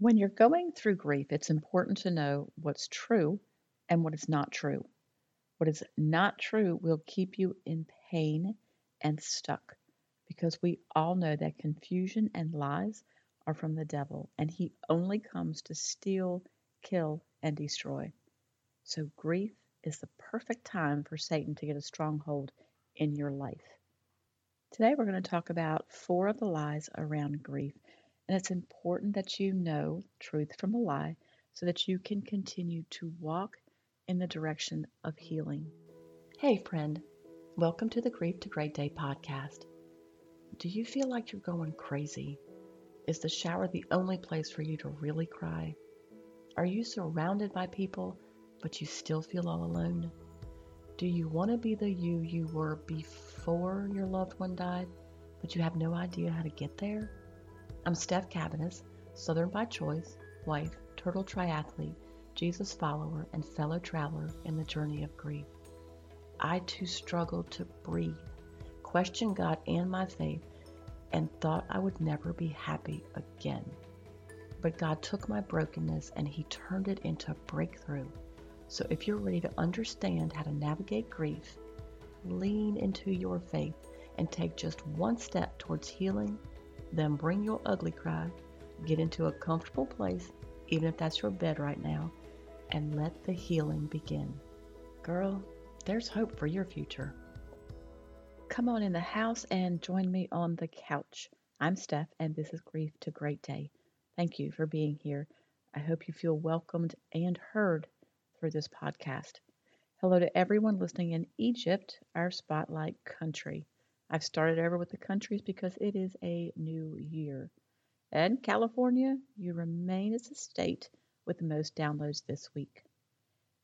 When you're going through grief, it's important to know what's true and what is not true. What is not true will keep you in pain and stuck because we all know that confusion and lies are from the devil and he only comes to steal, kill, and destroy. So, grief is the perfect time for Satan to get a stronghold in your life. Today, we're going to talk about four of the lies around grief and it's important that you know truth from a lie so that you can continue to walk in the direction of healing. Hey, friend, welcome to the Grief to Great Day podcast. Do you feel like you're going crazy? Is the shower the only place for you to really cry? Are you surrounded by people, but you still feel all alone? Do you want to be the you you were before your loved one died, but you have no idea how to get there? I'm Steph Cabanis, Southern by choice, wife, turtle triathlete, Jesus follower, and fellow traveler in the journey of grief. I too struggled to breathe, questioned God and my faith, and thought I would never be happy again. But God took my brokenness and He turned it into a breakthrough. So if you're ready to understand how to navigate grief, lean into your faith and take just one step towards healing then bring your ugly cry, get into a comfortable place, even if that's your bed right now, and let the healing begin. Girl, there's hope for your future. Come on in the house and join me on the couch. I'm Steph, and this is Grief to Great Day. Thank you for being here. I hope you feel welcomed and heard through this podcast. Hello to everyone listening in Egypt, our spotlight country. I've started over with the countries because it is a new year. And California, you remain as a state with the most downloads this week.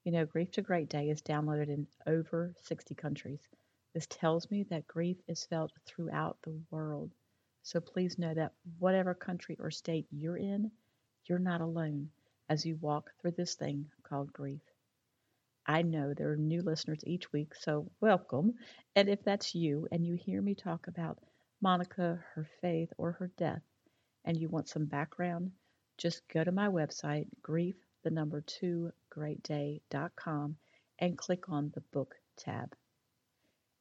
You know, Grief to Great Day is downloaded in over 60 countries. This tells me that grief is felt throughout the world. So please know that whatever country or state you're in, you're not alone as you walk through this thing called grief. I know there are new listeners each week, so welcome. And if that's you and you hear me talk about Monica, her faith, or her death, and you want some background, just go to my website, grief, the number two, greatday.com, and click on the book tab.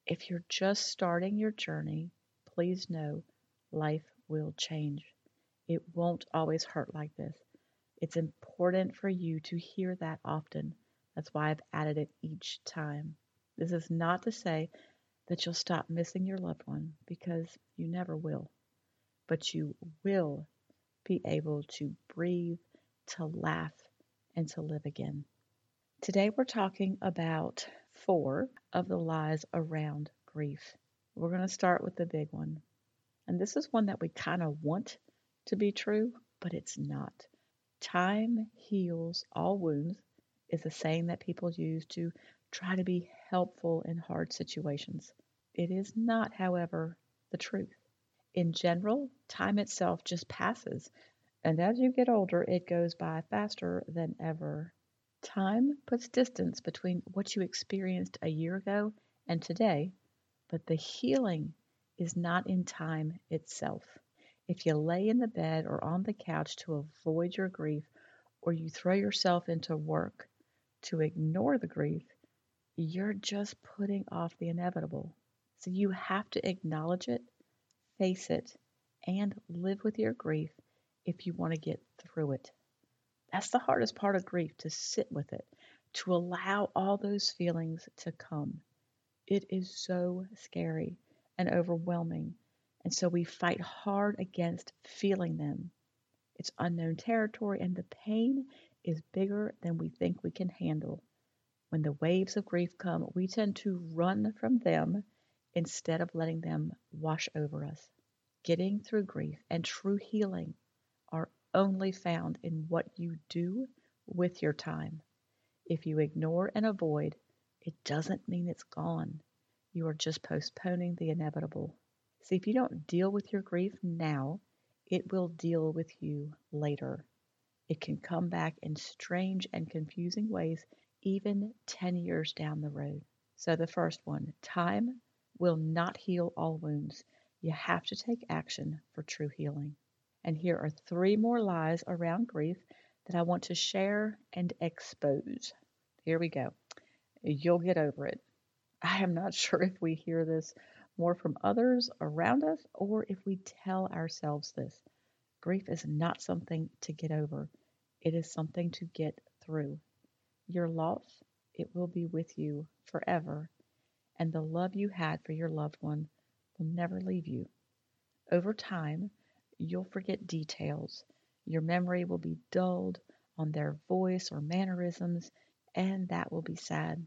If you're just starting your journey, please know life will change. It won't always hurt like this. It's important for you to hear that often that's why I've added it each time. This is not to say that you'll stop missing your loved one because you never will, but you will be able to breathe, to laugh, and to live again. Today we're talking about four of the lies around grief. We're going to start with the big one. And this is one that we kind of want to be true, but it's not. Time heals all wounds is a saying that people use to try to be helpful in hard situations. It is not, however, the truth. In general, time itself just passes, and as you get older, it goes by faster than ever. Time puts distance between what you experienced a year ago and today, but the healing is not in time itself. If you lay in the bed or on the couch to avoid your grief, or you throw yourself into work to ignore the grief, you're just putting off the inevitable. So you have to acknowledge it, face it, and live with your grief if you want to get through it. That's the hardest part of grief to sit with it, to allow all those feelings to come. It is so scary and overwhelming. And so we fight hard against feeling them. It's unknown territory, and the pain is bigger than we think we can handle. When the waves of grief come, we tend to run from them instead of letting them wash over us. Getting through grief and true healing are only found in what you do with your time. If you ignore and avoid, it doesn't mean it's gone. You are just postponing the inevitable. See, if you don't deal with your grief now, it will deal with you later. It can come back in strange and confusing ways, even 10 years down the road. So, the first one time will not heal all wounds. You have to take action for true healing. And here are three more lies around grief that I want to share and expose. Here we go. You'll get over it. I am not sure if we hear this more from others around us or if we tell ourselves this. Grief is not something to get over, it is something to get through. Your loss, it will be with you forever, and the love you had for your loved one will never leave you. Over time, you'll forget details. Your memory will be dulled on their voice or mannerisms, and that will be sad.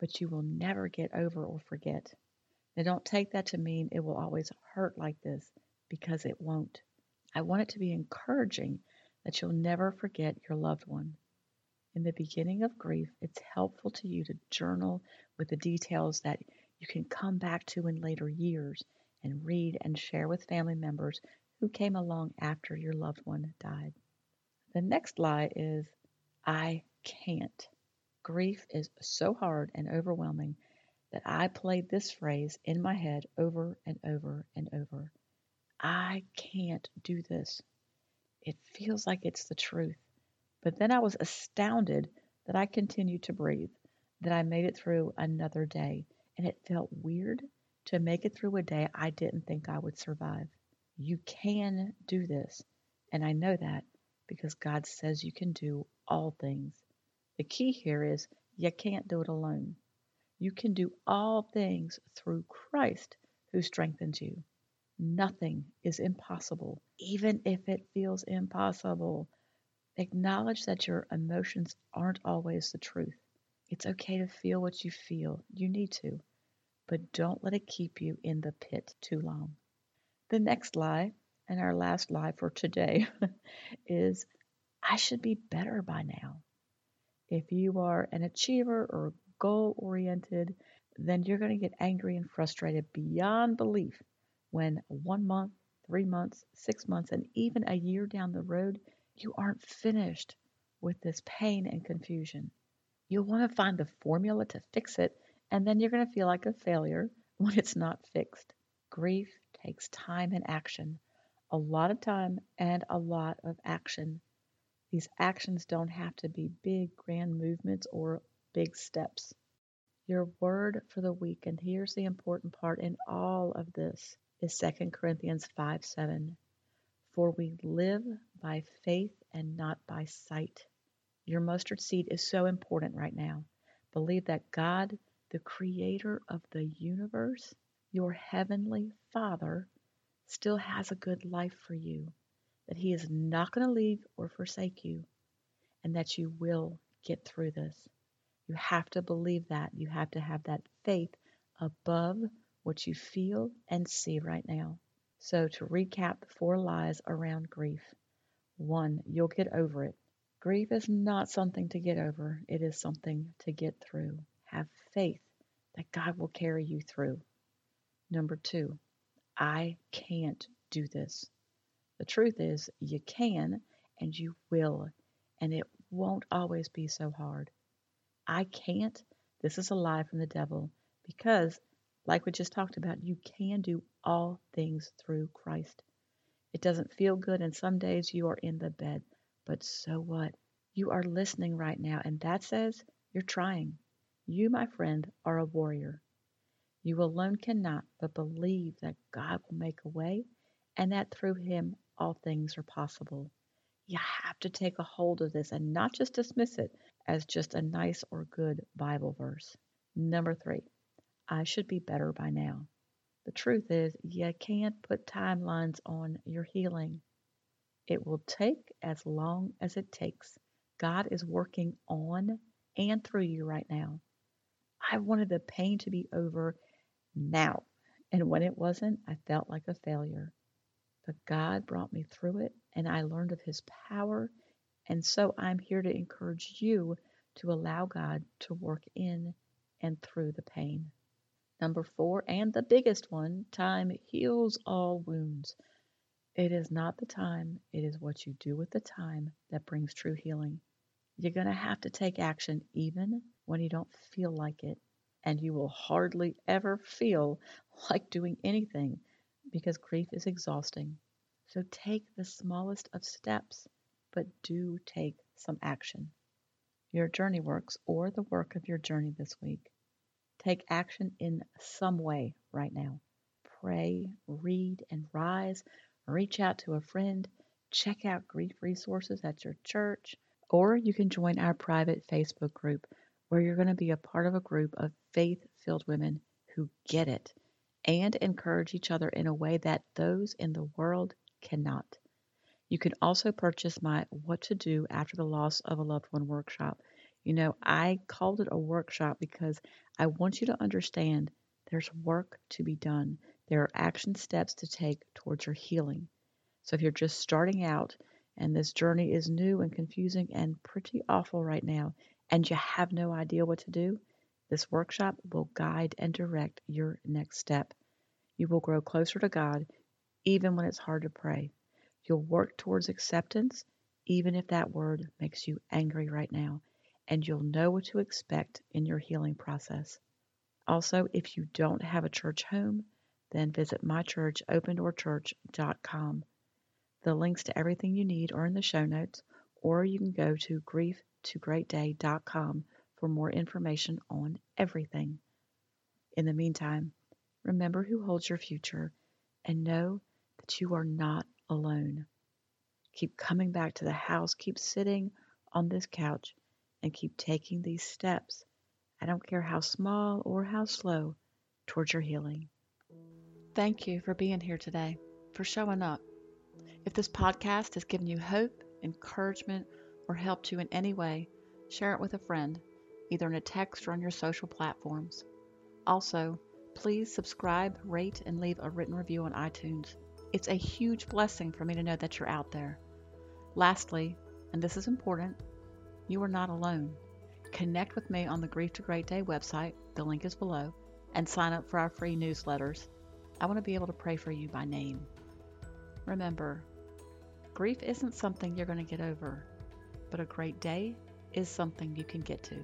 But you will never get over or forget. Now, don't take that to mean it will always hurt like this, because it won't. I want it to be encouraging that you'll never forget your loved one. In the beginning of grief, it's helpful to you to journal with the details that you can come back to in later years and read and share with family members who came along after your loved one died. The next lie is, I can't. Grief is so hard and overwhelming that I played this phrase in my head over and over and over. I can't do this. It feels like it's the truth. But then I was astounded that I continued to breathe, that I made it through another day, and it felt weird to make it through a day I didn't think I would survive. You can do this, and I know that because God says you can do all things. The key here is you can't do it alone. You can do all things through Christ who strengthens you. Nothing is impossible, even if it feels impossible. Acknowledge that your emotions aren't always the truth. It's okay to feel what you feel. You need to. But don't let it keep you in the pit too long. The next lie, and our last lie for today, is I should be better by now. If you are an achiever or goal oriented, then you're going to get angry and frustrated beyond belief when one month, three months, six months, and even a year down the road, you aren't finished with this pain and confusion. You'll want to find the formula to fix it, and then you're going to feel like a failure when it's not fixed. Grief takes time and action, a lot of time and a lot of action. These actions don't have to be big, grand movements or big steps. Your word for the week, and here's the important part in all of this is 2 Corinthians 5 7. For we live by faith and not by sight. Your mustard seed is so important right now. Believe that God, the creator of the universe, your heavenly Father, still has a good life for you, that He is not going to leave or forsake you, and that you will get through this. You have to believe that. You have to have that faith above what you feel and see right now. So, to recap the four lies around grief one, you'll get over it. Grief is not something to get over, it is something to get through. Have faith that God will carry you through. Number two, I can't do this. The truth is, you can and you will, and it won't always be so hard. I can't, this is a lie from the devil because like we just talked about, you can do all things through Christ. It doesn't feel good, and some days you are in the bed, but so what? You are listening right now, and that says you're trying. You, my friend, are a warrior. You alone cannot, but believe that God will make a way and that through Him all things are possible. You have to take a hold of this and not just dismiss it as just a nice or good Bible verse. Number three, I should be better by now. The truth is, you can't put timelines on your healing. It will take as long as it takes. God is working on and through you right now. I wanted the pain to be over now. And when it wasn't, I felt like a failure. But God brought me through it, and I learned of His power. And so I'm here to encourage you to allow God to work in and through the pain. Number four, and the biggest one, time heals all wounds. It is not the time, it is what you do with the time that brings true healing. You're going to have to take action even when you don't feel like it, and you will hardly ever feel like doing anything because grief is exhausting. So take the smallest of steps, but do take some action. Your journey works or the work of your journey this week. Take action in some way right now. Pray, read, and rise. Reach out to a friend. Check out grief resources at your church. Or you can join our private Facebook group where you're going to be a part of a group of faith filled women who get it and encourage each other in a way that those in the world cannot. You can also purchase my What to Do After the Loss of a Loved One workshop. You know, I called it a workshop because I want you to understand there's work to be done. There are action steps to take towards your healing. So if you're just starting out and this journey is new and confusing and pretty awful right now, and you have no idea what to do, this workshop will guide and direct your next step. You will grow closer to God even when it's hard to pray. You'll work towards acceptance even if that word makes you angry right now, and you'll know what to expect in your healing process. Also, if you don't have a church home, then visit mychurchopendoorchurch.com. The links to everything you need are in the show notes, or you can go to grieftogreatday.com for more information on everything. In the meantime, remember who holds your future and know that you are not alone. Keep coming back to the house, keep sitting on this couch, and keep taking these steps. I don't care how small or how slow towards your healing. Thank you for being here today, for showing up. If this podcast has given you hope, encouragement, or helped you in any way, share it with a friend, either in a text or on your social platforms. Also, please subscribe, rate, and leave a written review on iTunes. It's a huge blessing for me to know that you're out there. Lastly, and this is important, you are not alone. Connect with me on the Grief to Great Day website, the link is below, and sign up for our free newsletters. I want to be able to pray for you by name. Remember, grief isn't something you're going to get over, but a great day is something you can get to.